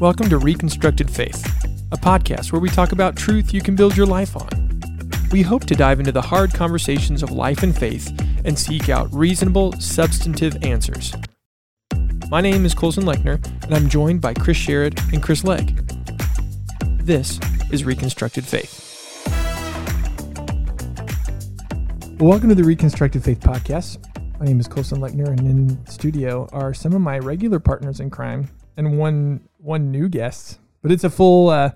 Welcome to Reconstructed Faith, a podcast where we talk about truth you can build your life on. We hope to dive into the hard conversations of life and faith and seek out reasonable, substantive answers. My name is Colson Lechner, and I'm joined by Chris Sherrod and Chris Legg. This is Reconstructed Faith. Welcome to the Reconstructed Faith Podcast. My name is Colson Lechner, and in studio are some of my regular partners in crime and one one new guest. But it's a full uh,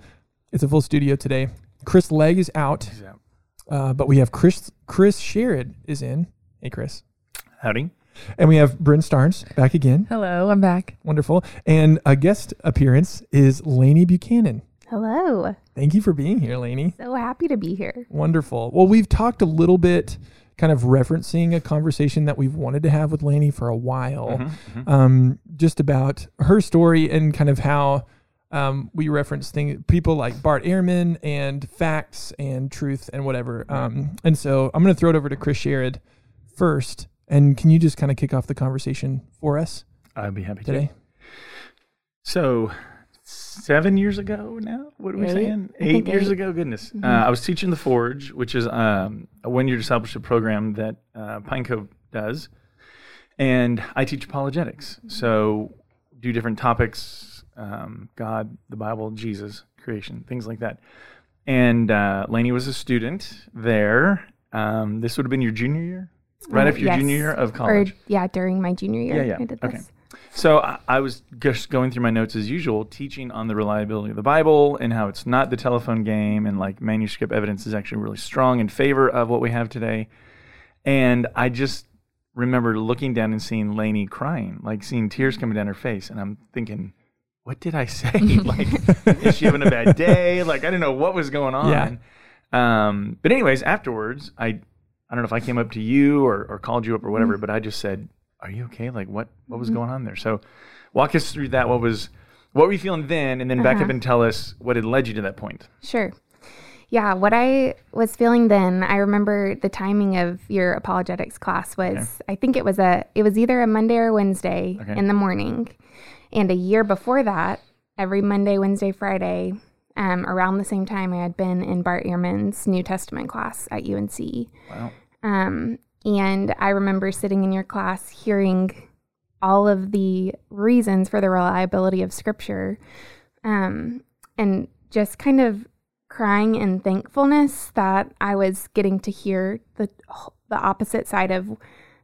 it's a full studio today. Chris Legg is out, He's out. uh, but we have Chris Chris Sherrod is in. Hey, Chris, Howdy. and we have Bryn Starnes back again. Hello, I'm back. Wonderful, and a guest appearance is Lainey Buchanan. Hello. Thank you for being here, Lainey. So happy to be here. Wonderful. Well, we've talked a little bit, kind of referencing a conversation that we've wanted to have with Lainey for a while, Mhm, mhm. um, just about her story and kind of how um, we reference things, people like Bart Ehrman and facts and truth and whatever. Um, and so I'm going to throw it over to Chris Sherrod first. And can you just kind of kick off the conversation for us I'd be happy today? to. So, seven years ago now? What are we saying? Eight years eight. ago? Goodness. Mhm. Uh, I was teaching the Forge, which is um, a one year discipleship program that uh, Pine Cove does. And I teach apologetics. So, do different topics um, God, the Bible, Jesus, creation, things like that. And uh, Lainey was a student there. Um, this would have been your junior year? Right after your yes. junior year of college. Or yeah, during my junior year. Yeah, yeah. I did Okay. this. So I, I was just going through my notes as usual, teaching on the reliability of the Bible and how it's not the telephone game, and like manuscript evidence is actually really strong in favor of what we have today. And I just remember looking down and seeing Lainey crying, like seeing tears coming down her face, and I'm thinking, what did I say? like, is she having a bad day? Like, I didn't know what was going on. Yeah. Um, but anyways, afterwards, I I don't know if I came up to you or, or called you up or whatever, but I just said, "Are you okay? Like, what what was going on there?" So, walk us through that. What was what were you feeling then, and then back up Uh-huh. and tell us what had led you to that point. Sure. Yeah, what I was feeling then, I remember the timing of your apologetics class was Okay. I think it was a it was either a Monday or Wednesday Okay. in the morning. And a year before that, every Monday, Wednesday, Friday, um, around the same time I had been in Bart Ehrman's New Testament class at UNC. Wow. Um, and I remember sitting in your class hearing all of the reasons for the reliability of Scripture um, and just kind of crying in thankfulness that I was getting to hear the, the opposite side of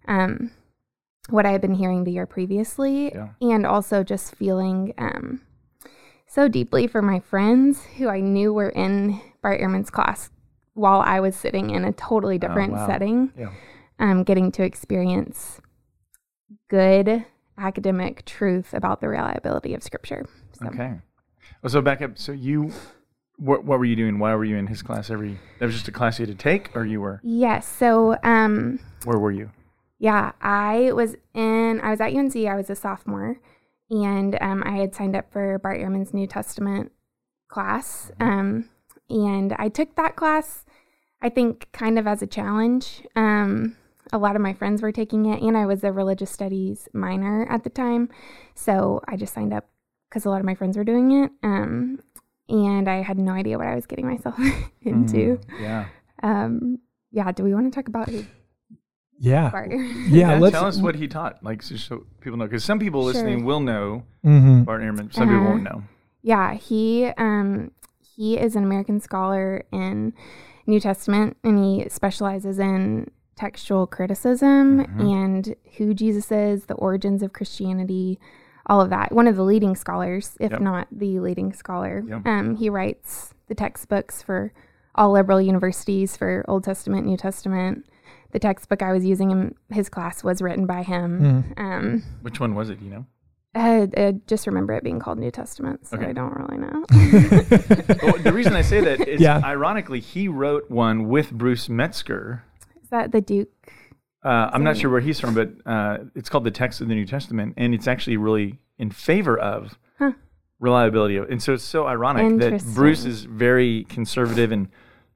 um, what I had been hearing the year previously. Yeah. And also just feeling um, so deeply for my friends who I knew were in Bart Ehrman's class while I was sitting in a totally different Oh, wow. setting, Yeah. Um, getting to experience good academic truth about the reliability of Scripture. So, Okay. Well, so back up. So you, what what were you doing? Why were you in his class every? That was just a class you had to take, or you were? Yes. So, um, Where were you? yeah, I was in, I was at UNC, I was a sophomore, and um, I had signed up for Bart Ehrman's New Testament class. Um, and I took that class, I think, kind of as a challenge. Um, a lot of my friends were taking it, and I was a religious studies minor at the time. So I just signed up because a lot of my friends were doing it. Um, and I had no idea what I was getting myself into. Mm, yeah. Um, yeah, do we want to talk about Yeah. Bart? Yeah. let's tell us what he taught, like so, so people know, because some people Sure. listening will know Mhm. Bart Ehrman. Some people Uh-huh. won't know. Yeah, he um he is an American scholar in New Testament and he specializes in textual criticism Mhm. and who Jesus is, the origins of Christianity, all of that. One of the leading scholars, if Yep. not the leading scholar. Yep. Um he writes the textbooks for all liberal universities for Old Testament, New Testament. The textbook I was using in his class was written by him. Mm. Um Which one was it? do You know. I, I just remember it being called New Testament, so Okay. I don't really know. well, the reason I say that is, Yeah. ironically, he wrote one with Bruce Metzger. Is that the Duke? Uh, I'm not sure where he's from, but uh, it's called the text of the New Testament, and it's actually really in favor of Huh. reliability. And so it's so ironic that Bruce is very conservative, and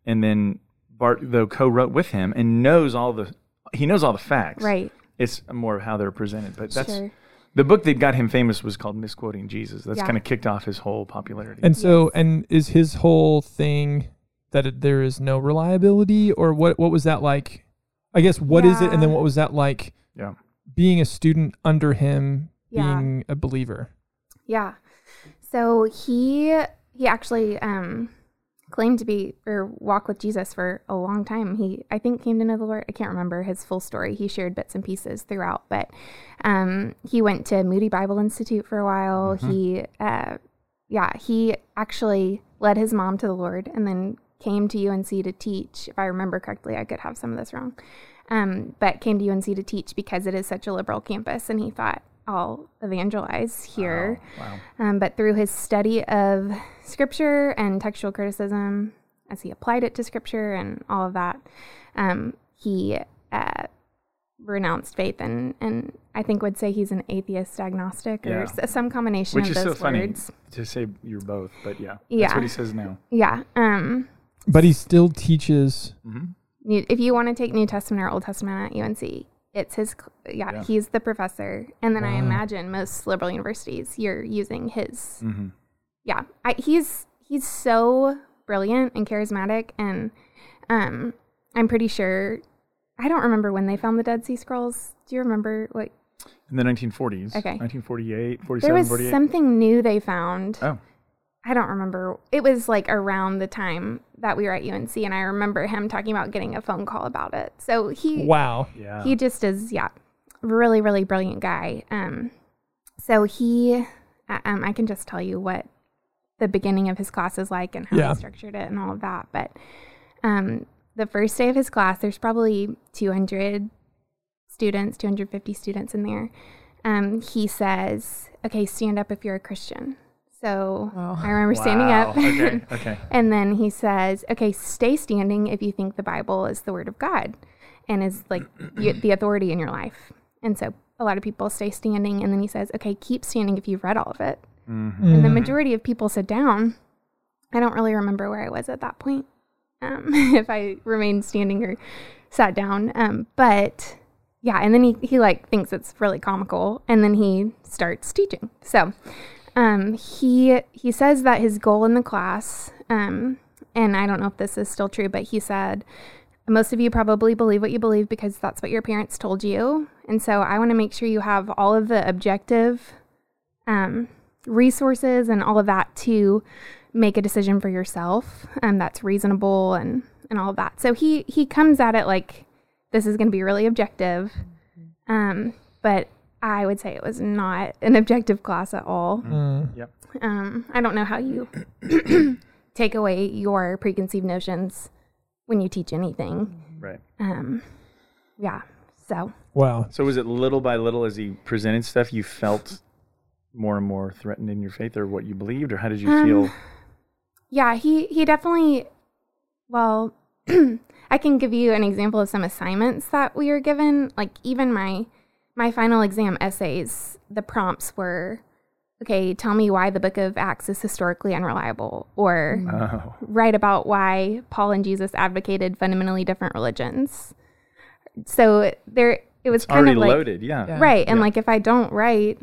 and then Bart though co-wrote with him and knows all the he knows all the facts. Right. It's more of how they're presented, but that's sure. The book that got him famous was called Misquoting Jesus. That's Yeah. kind of kicked off his whole popularity. And so, Yes. and is his whole thing that it, there is no reliability, or what? What was that like? I guess what is it, and then what was that like? Yeah. being a student under him, Yeah. being a believer. Yeah. So he he actually um claimed to be or walk with Jesus for a long time. He I think came to know the Lord. I can't remember his full story. He shared bits and pieces throughout, but um he went to Moody Bible Institute for a while. He uh yeah, he actually led his mom to the Lord and then came to UNC to teach. If I remember correctly, I could have some of this wrong. Um, but came to UNC to teach because it is such a liberal campus, and he thought, I'll evangelize here. Wow. Um, but through his study of scripture and textual criticism, as he applied it to scripture and all of that, um, he uh, renounced faith and, and I think would say he's an atheist agnostic or Yeah. s- some combination Which of is so those funny words. to say you're both, but yeah. That's Yeah. what he says now. Yeah. Um, But he still teaches. hmm New, if you want to take New Testament or Old Testament at UNC, it's his. Yeah, Yeah. he's the professor, and then I imagine most liberal universities you're using his. hmm Yeah, I, he's he's so brilliant and charismatic, and um, I'm pretty sure. I don't remember when they found the Dead Sea Scrolls. Do you remember what? In the 1940s. Okay. 1948, 47, There was 48. something new they found. Oh. I don't remember. It was like around the time that we were at UNC, and I remember him talking about getting a phone call about it. So he Wow. Yeah. he just is yeah really really brilliant guy um so he uh, um i can just tell you what the beginning of his class is like and how Yeah. he structured it and all of that but um the first day of his class there's probably 200 students 250 students in there um he says okay stand up if you're a christian so Wow. i remember standing up okay. Okay. and then he says, okay, stay standing if you think the Bible is the word of God and is like y- the authority in your life. And so a lot of people stay standing. And then he says, okay, keep standing if you've read all of it. Mhm. And the Mhm. majority of people sit down. I don't really remember where I was at that point, um, if I remained standing or sat down. Um, but yeah, and then he, he like thinks it's really comical and then he starts teaching. So um, he he says that his goal in the class, um, and I don't know if this is still true, but he said most of you probably believe what you believe because that's what your parents told you, and so I want to make sure you have all of the objective um, resources and all of that to make a decision for yourself, and that's reasonable and and all of that. So he he comes at it like this is going to be really objective, um, but I would say it was not an objective class at all. Mm. Um, I don't know how you take away your preconceived notions when you teach anything. Right. Um, yeah. So Wow. So was it little by little as he presented stuff you felt more and more threatened in your faith or what you believed or how did you Um, feel? yeah, he he definitely. Well, I can give you an example of some assignments that we were given. Like even my my final exam essays, the prompts were, okay, tell me why the Book of Acts is historically unreliable, or Oh. write about why Paul and Jesus advocated fundamentally different religions. So there, it was kind Already of like loaded, yeah. Yeah. right, and Yeah. like if I don't write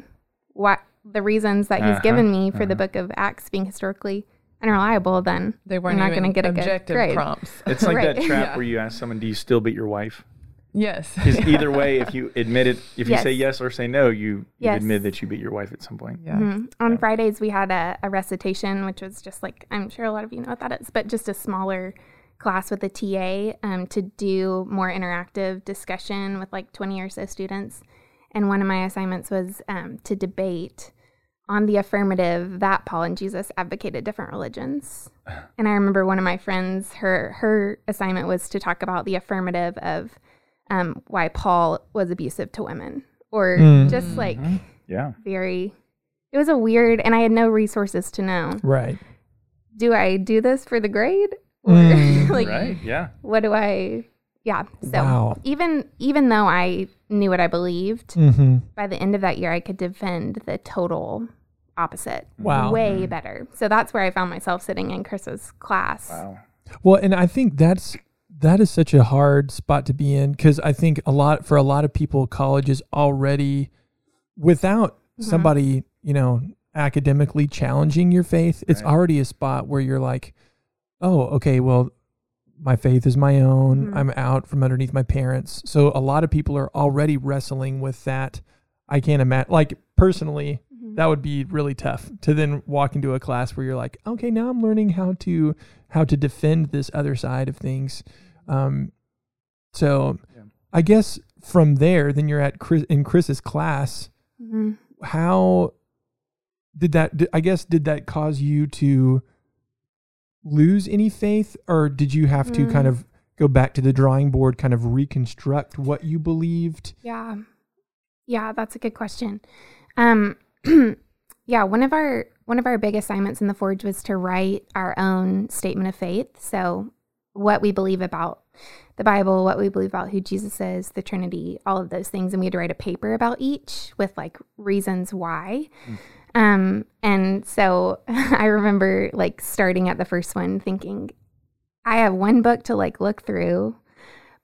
what the reasons that he's Uh-huh, given me for the uh-huh. Book of Acts being historically unreliable, then They weren't not even gonna get a good objective grade. prompts. It's like Right. that trap Yeah. where you ask someone, "Do you still beat your wife?" Yes. Because either way, if you admit it, if you say Yes. yes or say no, you you admit that you beat your wife at some point. yeah. Mhm. On Yeah. Fridays, we had a, a recitation, which was just like, I'm sure a lot of you know what that is, but just a smaller class with a TA um, to do more interactive discussion with like 20 or so students. And one of my assignments was um, to debate on the affirmative that Paul and Jesus advocated different religions. And I remember one of my friends, her her assignment was to talk about the affirmative of um, why Paul was abusive to women, or Mm. just like Yeah. very it was a weird and i had no resources to know Right. do i do this for the grade or Mm. like right. Yeah. what do i yeah so Wow. even even though i knew what i believed Mm-hmm. by the end of that year i could defend the total opposite Wow. way better so that's where i found myself sitting in chris's class Wow. Well, and I think that's that is such a hard spot to be in because I think a lot for a lot of people, college is already without somebody, you know, academically challenging your faith, it's Right. already a spot where you're like, oh, okay, well, my faith is my own. Mhm. I'm out from underneath my parents. So a lot of people are already wrestling with that. I can't imagine, like, personally. That would be really tough to then walk into a class where you're like, okay, now I'm learning how to how to defend this other side of things. Um, so Yeah. I guess from there, then you're at Chris in Chris's class. Mhm. How did that? Did, I guess did that cause you to lose any faith, or did you have to Mm. kind of go back to the drawing board, kind of reconstruct what you believed? Yeah. Yeah, that's a good question. Um yeah, one of our one of our big assignments in the Forge was to write our own statement of faith. So what we believe about the Bible, what we believe about who Jesus is, the Trinity, all of those things. And we had to write a paper about each with like reasons why. Um, and so I remember like starting at the first one thinking, I have one book to like look through,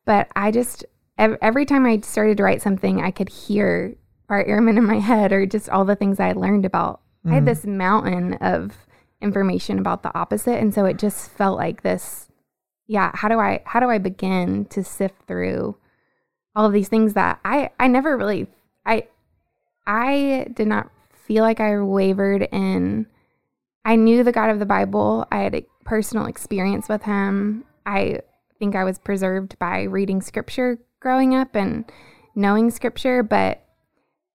but I just ev- every time I started to write something, I could hear Bart Ehrman in my head or just all the things I learned about. I had Mhm. this mountain of information about the opposite, and so it just felt like this. Yeah, how do I how do I begin to sift through all of these things that I I never really I I did not feel like I wavered in. I knew the God of the Bible. I had a personal experience with him. I think I was preserved by reading scripture growing up and knowing scripture, but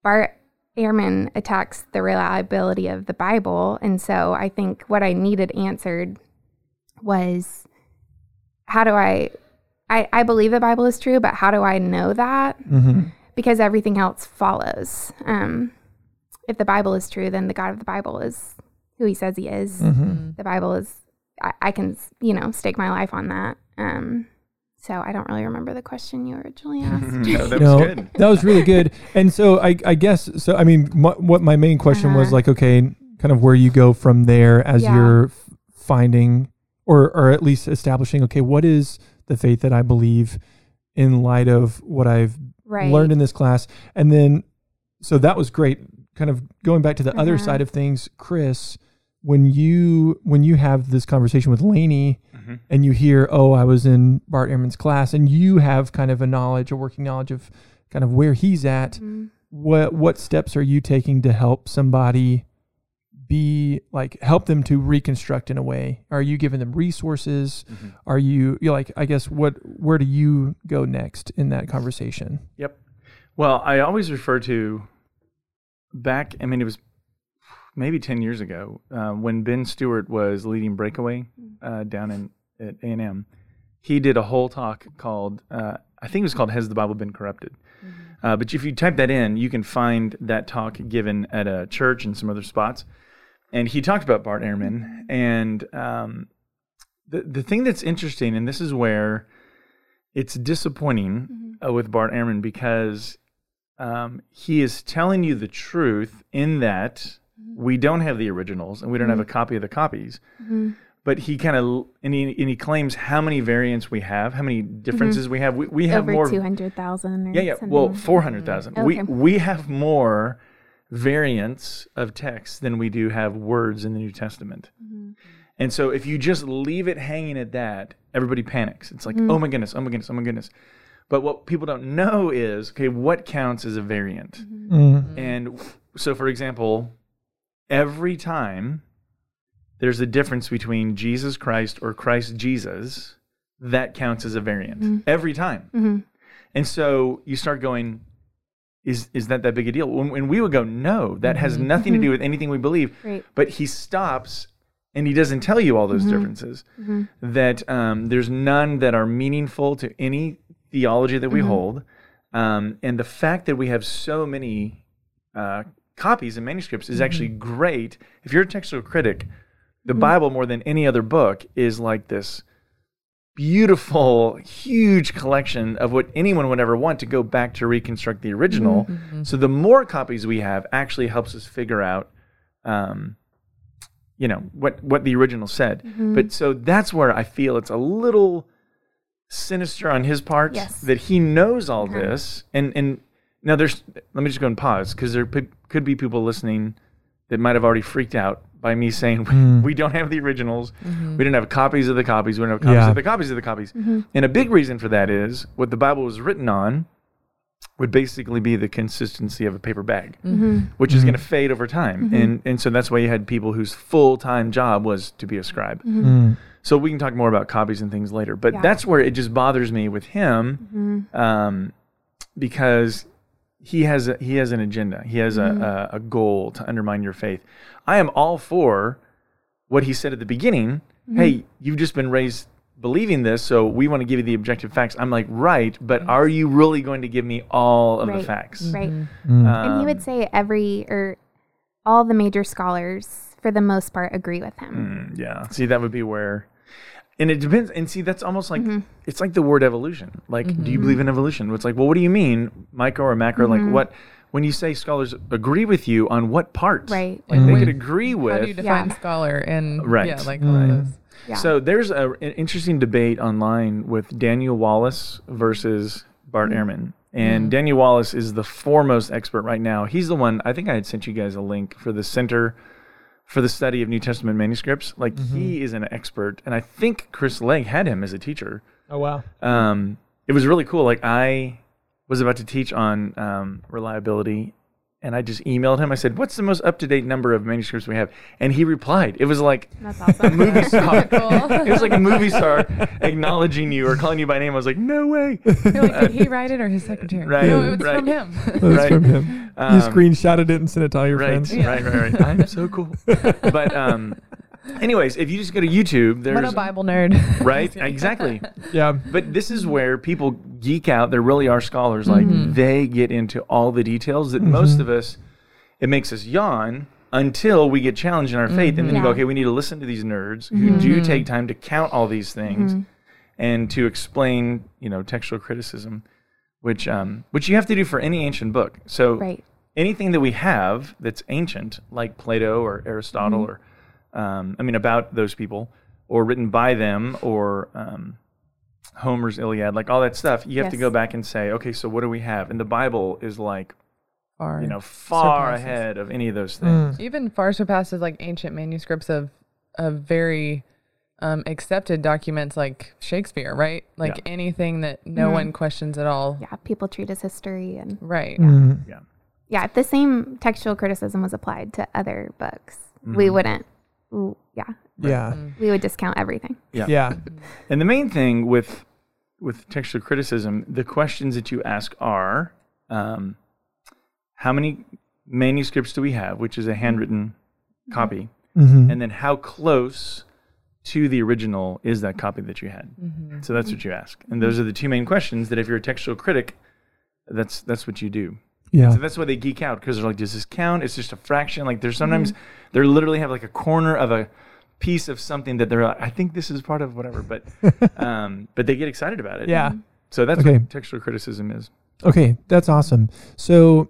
Bart Ehrman attacks the reliability of the Bible. And so I think what I needed answered was how do I, I, I believe the Bible is true, but how do I know that? Mm-hmm. Because everything else follows. Um, if the Bible is true, then the God of the Bible is who he says he is Mm-hmm. the Bible is I, I can you know stake my life on that. Um, so I don't really remember the question you originally asked. no, that was no, good. that was really good. And so I, I guess so. I mean, my, what my main question was Uh-huh. like, okay, kind of where you go from there as Yeah. you're f- finding, or or at least establishing, okay, what is the faith that I believe in light of what I've right. learned in this class, and then so that was great. Kind of going back to the other Uh-huh. side of things, Chris. When you when you have this conversation with Lainey, Mhm. and you hear, oh, I was in Bart Ehrman's class, and you have kind of a knowledge, a working knowledge of kind of where he's at, Mhm. what what steps are you taking to help somebody be like help them to reconstruct in a way? Are you giving them resources? Mhm. Are you you like I guess what where do you go next in that conversation? Yep. Well, I always refer to back. I mean, it was maybe ten years ago uh, when Ben Stuart was leading Breakaway uh, down in at A and M. He did a whole talk called uh, I think it was called "Has the Bible Been Corrupted?" Uh, but if you type that in, you can find that talk given at a church and some other spots. And he talked about Bart Ehrman. And um, the the thing that's interesting, and this is where it's disappointing uh, with Bart Ehrman because um, he is telling you the truth in that we don't have the originals and we don't have a copy of the copies. But he kind of and he, and he claims how many variants we have, how many differences we have. We, we have Over more. two hundred thousand. Yeah, yeah. Well, four hundred thousand. We Okay. we have more variants of text than we do have words in the New Testament. Mm-hmm. And so if you just leave it hanging at that, everybody panics. It's like, mm. oh my goodness, oh my goodness, oh my goodness. But what people don't know is, okay, what counts as a variant? Mm-hmm. Mm. And so, for example, every time there's a difference between Jesus Christ or Christ Jesus, that counts as a variant. Every time. hmm And so you start going, is is that that big a deal? When we would go, no, that has nothing to do with anything we believe. Right. But he stops and he doesn't tell you all those differences. That um, there's none that are meaningful to any theology that we hold. Um, and the fact that we have so many uh, copies and manuscripts is actually great. If you're a textual critic, the Bible, more than any other book, is like this beautiful, huge collection of what anyone would ever want to go back to reconstruct the original. So the more copies we have actually helps us figure out, um, you know, what what the original said. But so that's where I feel it's a little sinister on his part Yes. that he knows all Uh-huh. this and and Now, there's. Let me just go and pause because there pe- could be people listening that might have already freaked out by me saying Mm. we don't have the originals, Mm-hmm. we didn't have copies of the copies, we don't have copies Yeah. of the copies of the copies. And a big reason for that is what the Bible was written on would basically be the consistency of a paper bag, Mm-hmm. which is Mhm. going to fade over time. And and so that's why you had people whose full time job was to be a scribe. Mm. So we can talk more about copies and things later. But Yeah. that's where it just bothers me with him, um, because he has a, he has an agenda. He has a, a, a goal to undermine your faith. I am all for what he said at the beginning. Hey, you've just been raised believing this, so we want to give you the objective facts. I'm like, right, but are you really going to give me all of the facts? Right. Mm. and he Um, would say every or all the major scholars, for the most part, agree with him. Mm, yeah. See, that would be where, and it depends. And see, that's almost like Mm-hmm. it's like the word evolution. Like, do you believe in evolution? It's like, well, what do you mean, micro or macro? Mm-hmm. Like, what? When you say scholars agree with you on what part? Right. Like they could agree with How do you define Yeah. scholar and Right. yeah, like Mm. all those. Yeah. So there's a, an interesting debate online with Daniel Wallace versus Bart Mm-hmm. Ehrman. And Daniel Wallace is the foremost expert right now. He's the one, I think I had sent you guys a link for the Center for the Study of New Testament Manuscripts. Like he is an expert. And I think Chris Legg had him as a teacher. Oh wow. Um, it was really cool. Like I was about to teach on um, reliability, and I just emailed him. I said, "What's the most up to date number of manuscripts we have?" And he replied. It was like That's a movie star. Cool. it was like a movie star acknowledging you or calling you by name. I was like, "No way!" You're like, did he write it or his secretary? Right, No, it's right. from him. That's Right. from him. Um, you screenshotted it and sent it to all your right, friends. right, right, right. I'm so cool. But um, anyways, if you just go to YouTube, there's what a Bible nerd. right, exactly. Yeah. But this is where people geek out. There really are scholars. Like Mm-hmm. they get into all the details that mm-hmm. most of us, it makes us yawn until we get challenged in our faith. And then you go, mm-hmm. okay, we need to listen to these nerds who mm-hmm. do take time to count all these things and to explain, you know, textual criticism, which um, which you have to do for any ancient book. So right. anything that we have that's ancient, like Plato or Aristotle, or um, I mean, about those people, or written by them, or um, Homer's Iliad, like all that stuff, you have to go back and say, okay, so what do we have? And the Bible is like, Far. you know, far surpasses. ahead of any of those Mm. things. Even far surpasses like ancient manuscripts of of very um, accepted documents like Shakespeare, right? Like Yeah. anything that no Mhm. one questions at all. Yeah. People treat as history and Right. Mm. yeah, if the same textual criticism was applied to other books, we Mm-hmm. wouldn't. Ooh, Yeah, Yeah. Mm-hmm. Mm. we would discount everything. Yeah. Yeah. Mm-hmm. And the main thing with with textual criticism, the questions that you ask are, um, how many manuscripts do we have, which is a handwritten mm-hmm. copy, Mhm. and then how close to the original is that copy that you had? So that's what you ask, and those are the two main questions that if you're a textual critic, that's that's what you do. Yeah. So that's why they geek out because they're like, does this count? It's just a fraction. Like there's sometimes they literally have like a corner of a piece of something that they're like, I think this is part of whatever, but um, but they get excited about it. Yeah. So that's Okay. what textual criticism is. Okay, that's awesome. So,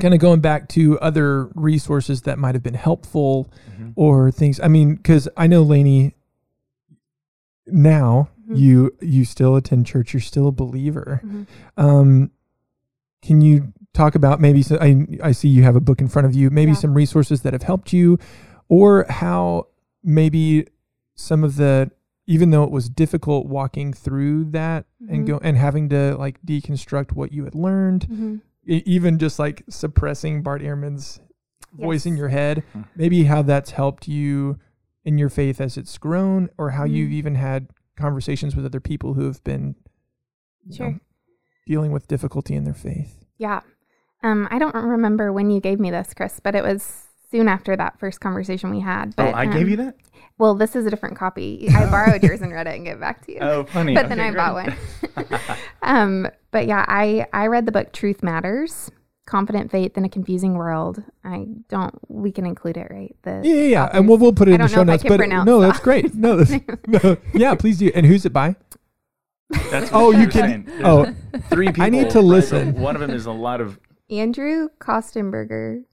kind of going back to other resources that might have been helpful Mhm. or things. I mean, because I know Lainey. Now Mhm. you you still attend church. You're still a believer. Mhm. Um, can you talk about maybe? So I I see you have a book in front of you. Maybe Yeah. some resources that have helped you, or how maybe some of the even though it was difficult walking through that and Mhm. go and having to like deconstruct what you had learned, hmm e- even just like suppressing Bart Ehrman's voice in your head, Mhm. maybe how that's helped you in your faith as it's grown, or how you've Mhm. even had conversations with other people who have been Sure. know, dealing with difficulty in their faith. Yeah. Um, I don't remember when you gave me this, Chris, but it was soon after that first conversation we had. But, oh, I gave um, you that. Well, this is a different copy. I borrowed yours and read it and gave it back to you. Oh, funny. but then Okay, I bought one. um, but yeah, I I read the book Truth Matters: Confident Faith in a Confusing World. I don't. We can include it, right? The Yeah, yeah, yeah. and we'll we'll put it I in the show know if I notes. But no, that's great. No, that's, no, yeah, please do. And who's it by? That's Oh, you can- saying. There's oh. people. I need to listen. One of them is a lot of. Andrew Kostenberger.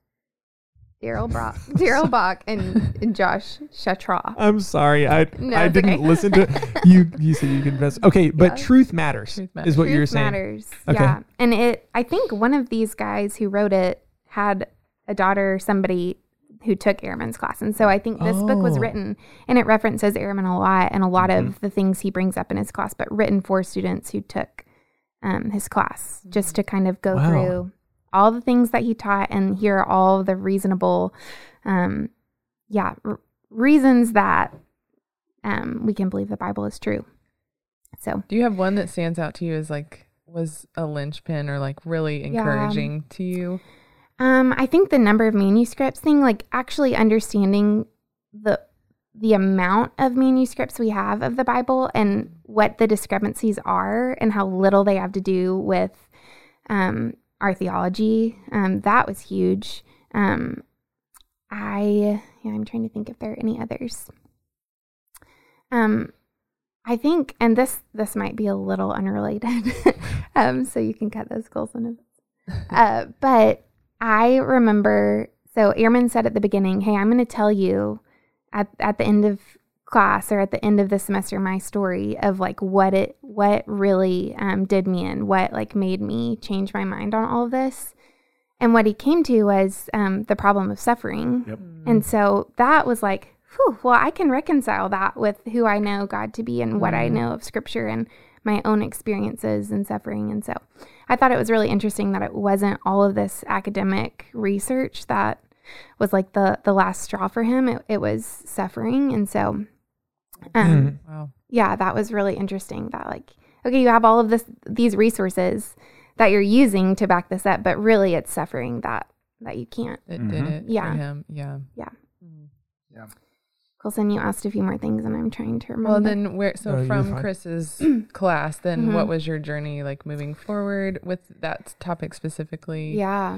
Daryl Brock, Darrell Bock, and, and Josh Chatraw. I'm sorry. I No, I didn't okay. listen to you. You said you confess. Okay, but Yeah. truth matters, Truth is what Truth you're saying. Truth matters. Okay. Yeah, and it. I think one of these guys who wrote it had a daughter, or somebody who took Ehrman's class, and so I think this book was Oh. written, and it references Ehrman a lot, and a lot Mm-hmm. of the things he brings up in his class, but written for students who took um, his class, just to kind of go Wow. through all the things that he taught and hear all the reasonable, um, yeah, r- reasons that um, we can believe the Bible is true. So Do you have one that stands out to you as like was a linchpin or like really Yeah. encouraging to you? Um, I think the number of manuscripts thing, like actually understanding the the amount of manuscripts we have of the Bible and what the discrepancies are and how little they have to do with um, our theology, um, that was huge. Um, I yeah, I'm trying to think if there are any others. Um, I think, and this this might be a little unrelated, um, so you can cut those goals in. Uh, but I remember, so Ehrman said at the beginning, Hey, I'm going to tell you at, at the end of class or at the end of the semester my story of like what it what really um, did me and what like made me change my mind on all of this. And what he came to was um, the problem of suffering. Yep. and so that was like whew, well i can reconcile that with who i know god to be and what i Mm. know of scripture and my own experiences and suffering. And so i thought it was really interesting that it wasn't all of this academic research that was like the the last straw for him. It, it was suffering. And so um Mm. Wow. yeah that was really interesting that like okay you have all of this these resources that you're using to back this up but really it's suffering that that you can't It did Mhm. it Yeah. for him. Yeah. Yeah. Colson you asked a few more things and i'm trying to remember Well, then where? So Oh, from. Chris's class, then Mhm. what was your journey like moving forward with that topic specifically? yeah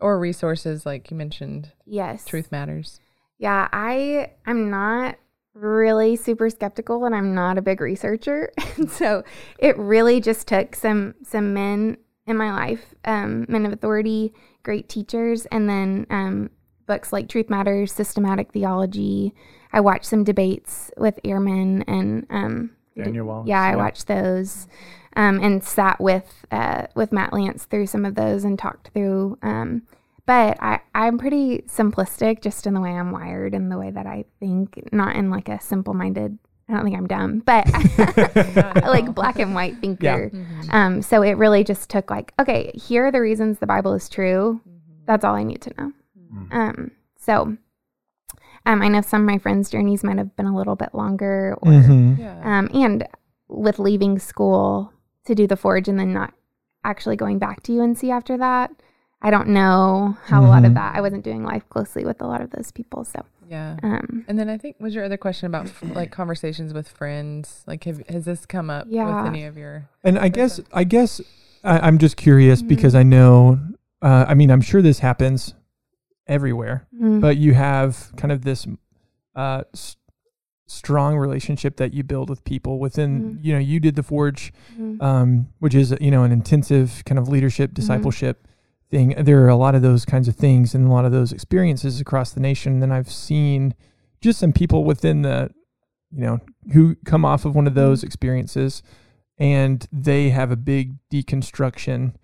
Or resources like you mentioned, yes Truth Matters. yeah i i'm not really super skeptical and i'm not a big researcher and so it really just took some some men in my life um, men of authority great teachers and then um, books like truth matters systematic theology i watched some debates with Ehrman and um, Daniel Wallace. yeah i watched those um, and sat with uh, with matt lance through some of those and talked through um, but I, I'm pretty simplistic just in the way I'm wired and the way that I think, not in like a simple minded, I don't think I'm dumb, but like black and white thinker. Mhm. Um, so it really just took like, okay, here are the reasons the Bible is true. That's all I need to know. Mhm. Um, so um, I know some of my friends' journeys might have been a little bit longer or Mhm. Yeah. um, and with leaving school to do the forge and then not actually going back to UNC after that, I don't know how a lot of Mhm. that. I wasn't doing life closely with a lot of those people, so yeah. um, And then I think was your other question about f- like conversations with friends? Like, have, has this come up Yeah. with any of your? And I guess I guess I, I'm just curious Mhm. because I know. Uh, I mean, I'm sure this happens everywhere, mm, but you have kind of this uh, s- strong relationship that you build with people within. Mhm. You know, you did the Forge, mhm, um, which is you know an intensive kind of leadership discipleship thing. There are a lot of those kinds of things and a lot of those experiences across the nation. And then I've seen just some people within the, you know, who come off of one of those experiences, and they have a big deconstruction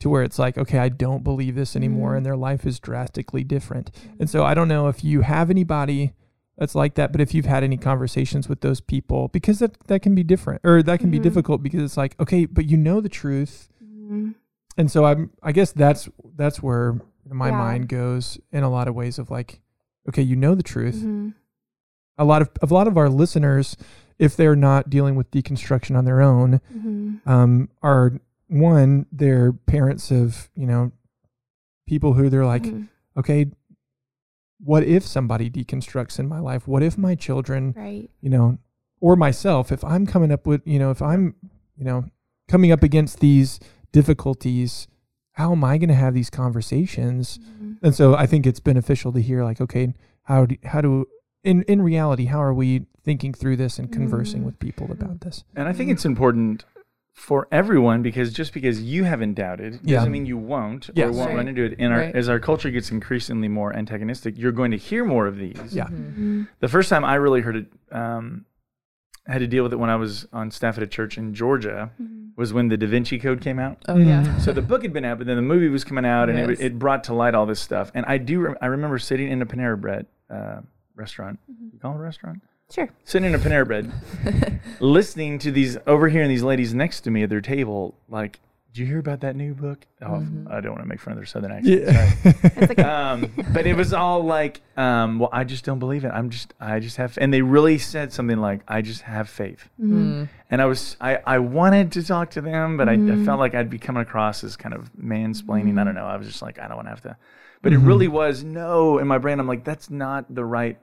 to where it's like, okay, I don't believe this anymore, Mhm. and their life is drastically different. And so I don't know if you have anybody that's like that, but if you've had any conversations with those people, because that that can be different or that can be Mhm. difficult because it's like, okay, but you know the truth. mhm, And so I'm I guess that's that's where my Yeah. mind goes in a lot of ways of like, okay, you know the truth. mhm, A lot of a lot of our listeners, if they're not dealing with deconstruction on their own, mhm, um, are one, they're parents of, you know, people who they're like, mhm, okay, what if somebody deconstructs in my life? What if my children, right, you know, or myself, if I'm coming up with, you know, if I'm, you know, coming up against these difficulties, how am I going to have these conversations? mhm, And so I think it's beneficial to hear like, okay, how do, how do, in, in reality, how are we thinking through this and conversing Mhm. with people about this? And I think it's important for everyone because just because you haven't doubted Yeah. doesn't mean you won't Yes. or won't Right. run into it. And our, Right. as our culture gets increasingly more antagonistic, you're going to hear more of these. Yeah. Mhm. The first time I really heard it, um, had to deal with it when I was on staff at a church in Georgia, Mhm. was when the Da Vinci Code came out. Oh yeah. Mhm. So the book had been out, but then the movie was coming out, and Yes. it, it brought to light all this stuff. And I do, rem- I remember sitting in a Panera Bread uh, restaurant. You call it a restaurant? Sure. Sitting in a Panera Bread, listening to these, overhearing these ladies next to me at their table, like, "Did you hear about that new book?" Oh, I don't want to make fun of their southern accent. Yeah. It's like um, but it was all like, um, well, I just don't believe it. I'm just, I just have, and they really said something like, I just have faith. Mm. And I was, I, I wanted to talk to them, but I, I felt like I'd be coming across as kind of mansplaining. I don't know. I was just like, I don't want to have to. But it really was no in my brain. I'm like, that's not the right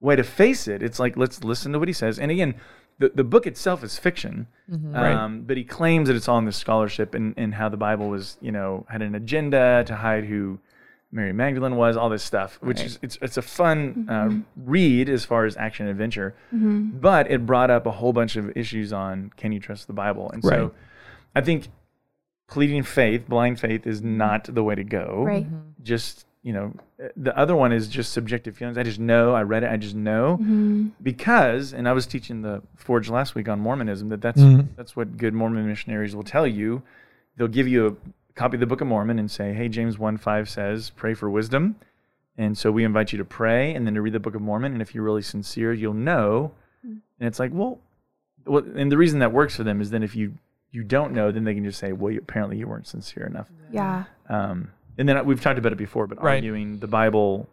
way to face it. It's like, let's listen to what he says. And again, the, the book itself is fiction, Right. um, but he claims that it's all in the scholarship and, and how the Bible was, you know, had an agenda to hide who Mary Magdalene was, all this stuff, which Right. is it's it's a fun uh, read as far as action adventure, Mm-hmm. but it brought up a whole bunch of issues on can you trust the Bible, and Right. so I think pleading faith, blind faith, is not the way to go. right. Just you know, uh, the other one is just subjective feelings. I just know. I read it. I just know Mhm. because, and I was teaching the Forge last week on Mormonism that that's Mhm. that's what good Mormon missionaries will tell you. They'll give you a copy of the Book of Mormon and say, "Hey, James one five says, pray for wisdom," and so we invite you to pray and then to read the Book of Mormon. And if you're really sincere, you'll know. And it's like, well, well, and the reason that works for them is then if you you don't know, then they can just say, "Well, you, apparently you weren't sincere enough." Yeah. Um, and then we've talked about it before, but Right. arguing the Bible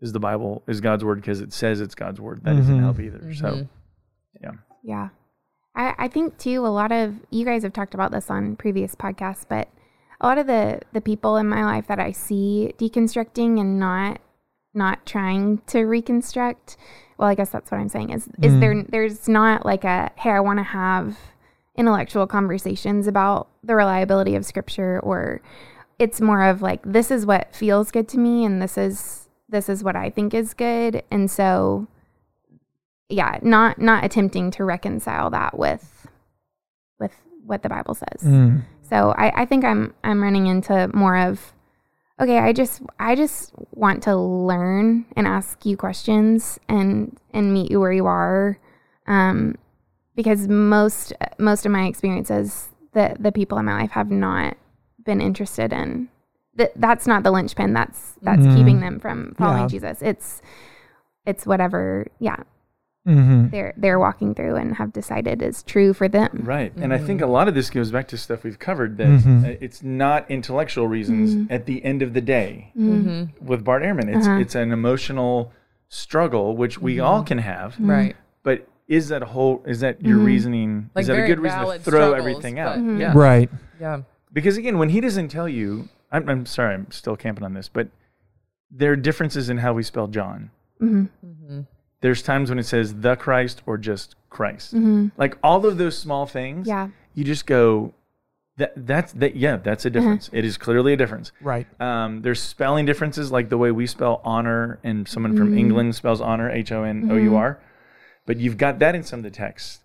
is the Bible is God's word because it says it's God's word. That doesn't Mhm. help either. So Mhm. yeah. Yeah. I, I think too a lot of you guys have talked about this on previous podcasts, but a lot of the the people in my life that I see deconstructing and not not trying to reconstruct, well, I guess that's what I'm saying is is Mm. there there's not like a hey, I want to have intellectual conversations about the reliability of scripture or it's more of like this is what feels good to me and this is this is what I think is good and so yeah, not not attempting to reconcile that with with what the Bible says. Mm. So I, I think I'm I'm running into more of okay, I just I just want to learn and ask you questions and and meet you where you are. Um because most most of my experiences the the people in my life have not been interested in that that's not the linchpin that's that's Mhm. keeping them from following Yeah. Jesus. It's it's whatever yeah hmm they're they're walking through and have decided is true for them. Right. And I think a lot of this goes back to stuff we've covered that Mhm. uh, it's not intellectual reasons at the end of the day Mm-hmm. with Bart Ehrman. It's Uh-huh. it's an emotional struggle which we all can have. Right. But is that a whole is that your Mhm. reasoning Like is that a good reason to throw everything out? but- Mhm. Yeah. Right. Yeah. Because again, when he doesn't tell you I'm, I'm sorry, I'm still camping on this, but there are differences in how we spell John. hmm Mm-hmm. There's times when it says the Christ or just Christ. hmm Like all of those small things. Yeah. you just go that that's that yeah that's a difference It is clearly a difference Right. um, there's spelling differences like the way we spell honor and someone from england spells honor h-o-n-o-u-r but you've got that in some of the texts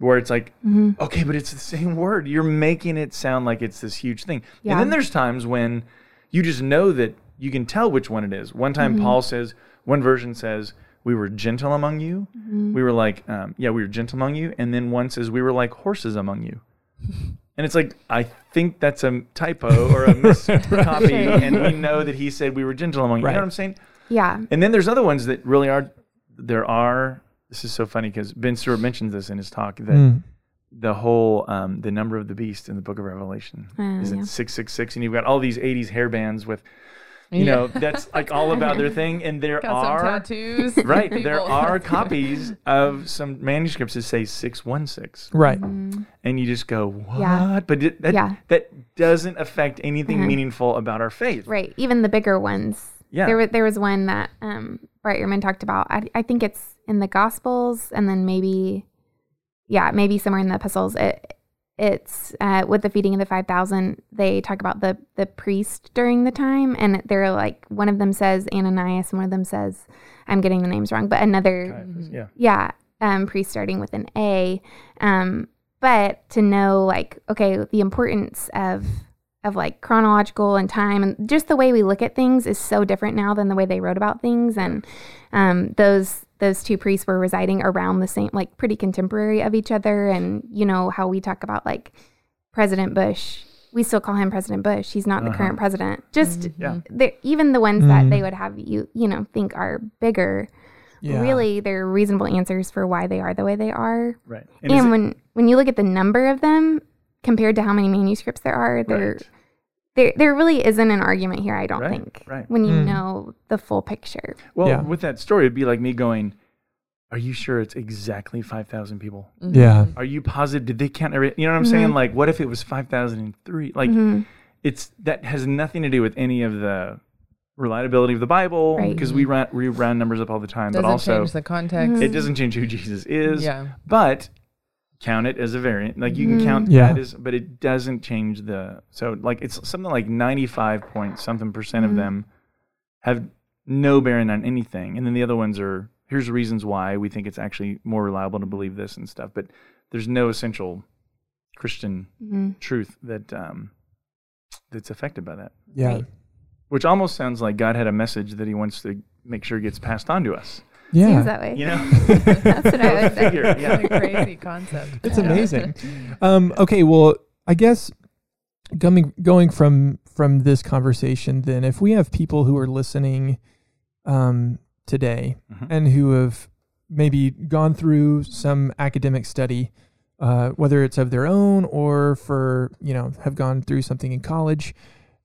where it's like hmm okay but it's the same word. You're making it sound like it's this huge thing. Yeah. and then there's times when you just know that you can tell which one it is. One time paul says one version says we were gentle among you. We were like um, yeah we were gentle among you. And then one says we were like horses among you. And it's like i think that's a typo or a miscopy and we know that he said we were gentle among you. Right. you know what i'm saying? Yeah. and then there's other ones that really are there are this is so funny because ben stuart mentions this in his talk that Mm. the whole um, the number of the beast in the book of revelation Oh, is yeah. it 666 and you've got all these 80s hair bands with you Yeah. know that's like all about their thing and there Got some are tattoos. right there are copies of some manuscripts that say 616 Right. Mhm. and you just go what Yeah. but it, that, Yeah. that doesn't affect anything Uh-huh. meaningful about our faith Right. Even the bigger ones. Yeah. There was there was one that um Bart Ehrman talked about. I, I think it's in the Gospels and then maybe yeah, maybe somewhere in the epistles. It it's uh, with the feeding of the five thousand. They talk about the the priest during the time, and they're like one of them says Ananias, and one of them says I'm getting the names wrong, but another yeah yeah, um, priest starting with an A. Um, but to know like okay the importance of of like chronological and time and just the way we look at things is so different now than the way they wrote about things and um, those those two priests were residing around the same like pretty contemporary of each other and you know how we talk about like president bush we still call him president bush he's not the Uh-huh. current president just Yeah. even the ones Mm. that they would have you you know think are bigger Yeah. really they're reasonable answers for why they are the way they are Right. and, is it- when when you look at the number of them compared to how many manuscripts there are there Right. there there really isn't an argument here i don't Right, think right. when you Mm. know the full picture well, Yeah. with that story, it'd be like me going, "Are you sure it's exactly five thousand people? Yeah. Are you positive? Did they count every? You know what I'm saying? Mhm. Like, what if it was five thousand and three? Like, Mhm. it's that has nothing to do with any of the reliability of the Bible Right. because we round, we round numbers up all the time, Doesn't but also change the context. Mhm. it doesn't change who Jesus is. Yeah. But count it as a variant. Like you can Mhm. count Yeah. that as, but it doesn't change the. So like it's something like ninety five point something percent of Mhm. them have no bearing on anything, and then the other ones are here's reasons why we think it's actually more reliable to believe this and stuff. But there's no essential Christian Mhm. truth that um, that's affected by that. Yeah. Right. Which almost sounds like God had a message that He wants to make sure gets passed on to us. Yeah. seems that way You know, that's what i would say Figure, It's yeah. a crazy concept. It's amazing. Um, okay, well, I guess coming going from from this conversation, then, if we have people who are listening um, today Mhm. and who have maybe gone through some academic study, uh, whether it's of their own or for you know have gone through something in college,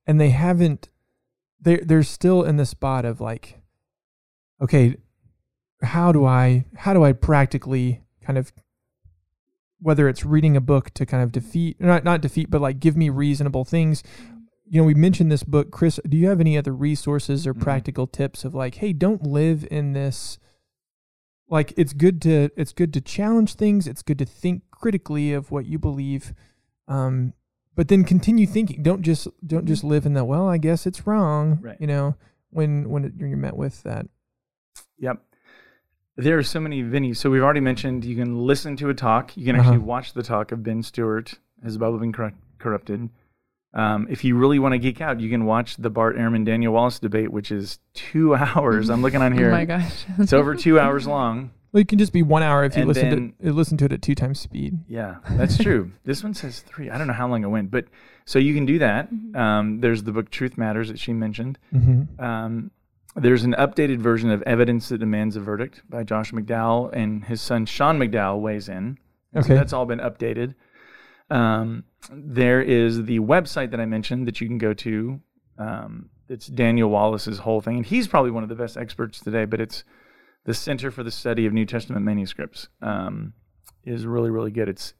and they haven't, they're, they're still in the spot of like, okay, how do I how do I practically kind of whether it's reading a book to kind of defeat not not defeat but like give me reasonable things you know we mentioned this book chris do you have any other resources or Mhm. practical tips of like hey don't live in this like it's good to it's good to challenge things it's good to think critically of what you believe um but then continue thinking don't just don't just live in that well i guess it's wrong Right. you know when when you're met with that Yep. There are so many venues. So we've already mentioned you can listen to a talk. You can Uh-huh. actually watch the talk of Ben Stuart. Has the Bible been corru- corrupted? Um, if you really want to geek out, you can watch the Bart Ehrman Daniel Wallace debate, which is two hours. I'm looking on here. Oh my gosh. It's over two hours long. well it can just be one hour if you And listen then- to listen to it at two times speed Yeah, that's true. this one says three. I don't know how long it went, but so you can do that. Um, there's the book Truth Matters that she mentioned. mm-hmm. Um, there's an updated version of Evidence That Demands a Verdict by Josh McDowell, and his son Sean McDowell weighs in. So Okay. that's all been updated. Um, there is the website that I mentioned that you can go to. Um, it's Daniel Wallace's whole thing, and he's probably one of the best experts today. But it's the Center for the Study of New Testament Manuscripts. Um, is really really good. It's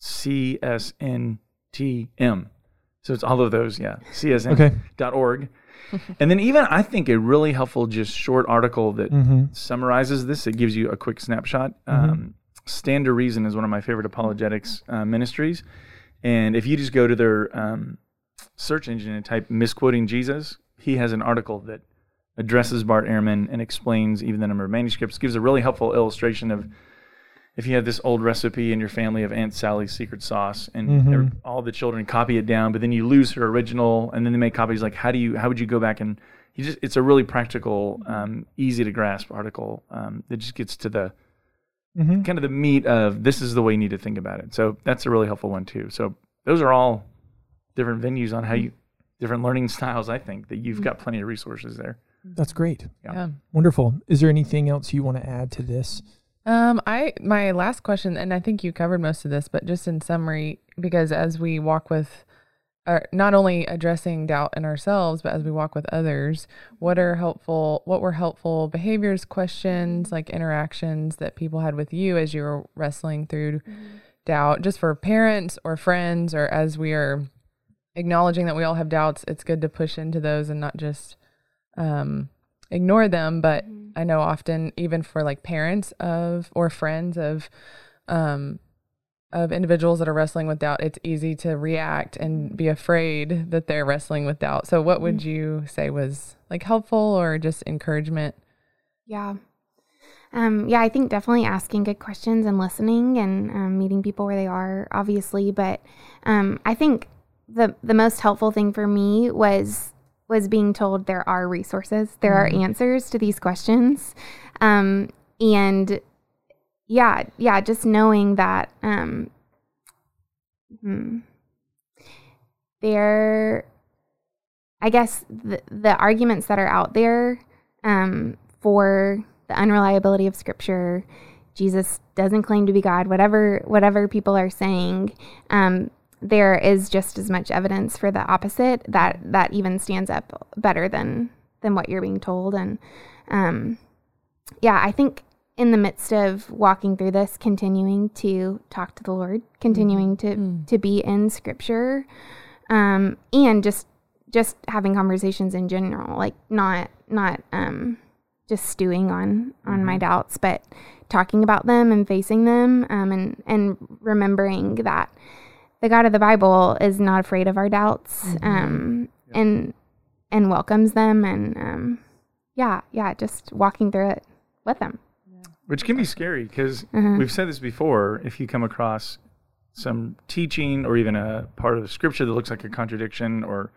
CSNTM. So it's all of those, yeah. CSN okay and then even I think a really helpful just short article that mm-hmm. summarizes this. It gives you a quick snapshot. Um, Stand to Reason is one of my favorite apologetics uh, ministries. And if you just go to their um, search engine and type misquoting Jesus, he has an article that addresses Bart Ehrman and explains even the number of manuscripts, gives a really helpful illustration of if you have this old recipe in your family of Aunt Sally's secret sauce and Mhm. all the children copy it down, but then you lose her original and then they make copies like how do you how would you go back and you just it's a really practical, um, easy to grasp article um, that just gets to the Mm-hmm. kind of the meat of this is the way you need to think about it. So that's a really helpful one too. So those are all different venues on how you different learning styles. I think that you've got plenty of resources there. That's great. Yeah. yeah. Wonderful. Is there anything else you want to add to this? Um, I my last question, and I think you covered most of this, but just in summary, because as we walk with, uh, not only addressing doubt in ourselves, but as we walk with others, what are helpful? What were helpful behaviors, questions, like interactions that people had with you as you were wrestling through doubt, just for parents or friends, or as we are acknowledging that we all have doubts, it's good to push into those and not just um, ignore them. But I know often, even for like parents of or friends of um, of individuals that are wrestling with doubt, it's easy to react and be afraid that they're wrestling with doubt. So, what would you say was like helpful or just encouragement? Yeah. Um, yeah, I think definitely asking good questions and listening and um, meeting people where they are, obviously. But um, I think the the most helpful thing for me was was being told there are resources, there Mm-hmm. are answers to these questions, um, and yeah, yeah, just knowing that um, hmm, there, I guess the the arguments that are out there um, for the unreliability of Scripture, Jesus doesn't claim to be God. Whatever whatever people are saying, um, there is just as much evidence for the opposite that that even stands up better than than what you're being told. And um, yeah, I think in the midst of walking through this, continuing to talk to the Lord, continuing to to be in Scripture, um, and just just having conversations in general, like not not um, just stewing on on my doubts, but talking about them and facing them, um, and and remembering that the God of the Bible is not afraid of our doubts, um, and and welcomes them, and um, yeah, yeah, just walking through it with them. which can be scary because Mhm. we've said this before. If you come across some teaching or even a part of the scripture that looks like a contradiction, or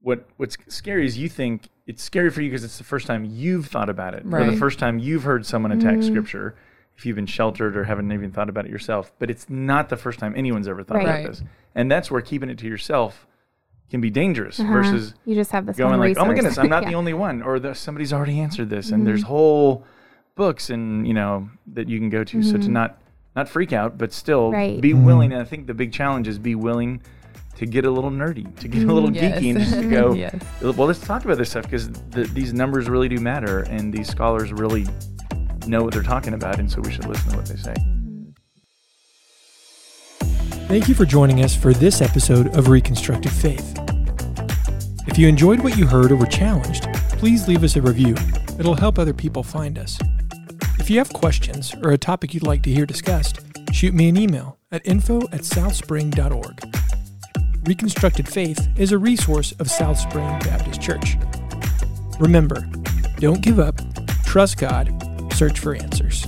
what what's scary is you think it's scary for you because it's the first time you've thought about it, or the first time you've heard someone attack scripture. If you've been sheltered or haven't even thought about it yourself, but it's not the first time anyone's ever thought Right. about Right. this, and that's where keeping it to yourself can be dangerous Uh-huh. versus you just have this going one like, oh my goodness, I'm not Yeah. the only one, or the, somebody's already answered this, and there's mm-hmm. whole books and you know that you can go to. So to mm-hmm. not not freak out, but still Right. be mm-hmm. willing. And I think the big challenge is be willing to get a little nerdy, to get a little Yes. geeky, and just to go. Yes. Well, let's talk about this stuff because the, these numbers really do matter, and these scholars really know what they're talking about, and so we should listen to what they say. Mm-hmm. Thank you for joining us for this episode of Reconstructed Faith. If you enjoyed what you heard or were challenged, please leave us a review. It'll help other people find us. If you have questions or a topic you'd like to hear discussed, shoot me an email at info at southspring.org. Reconstructed Faith is a resource of South Spring Baptist Church. Remember, don't give up, trust God, search for answers.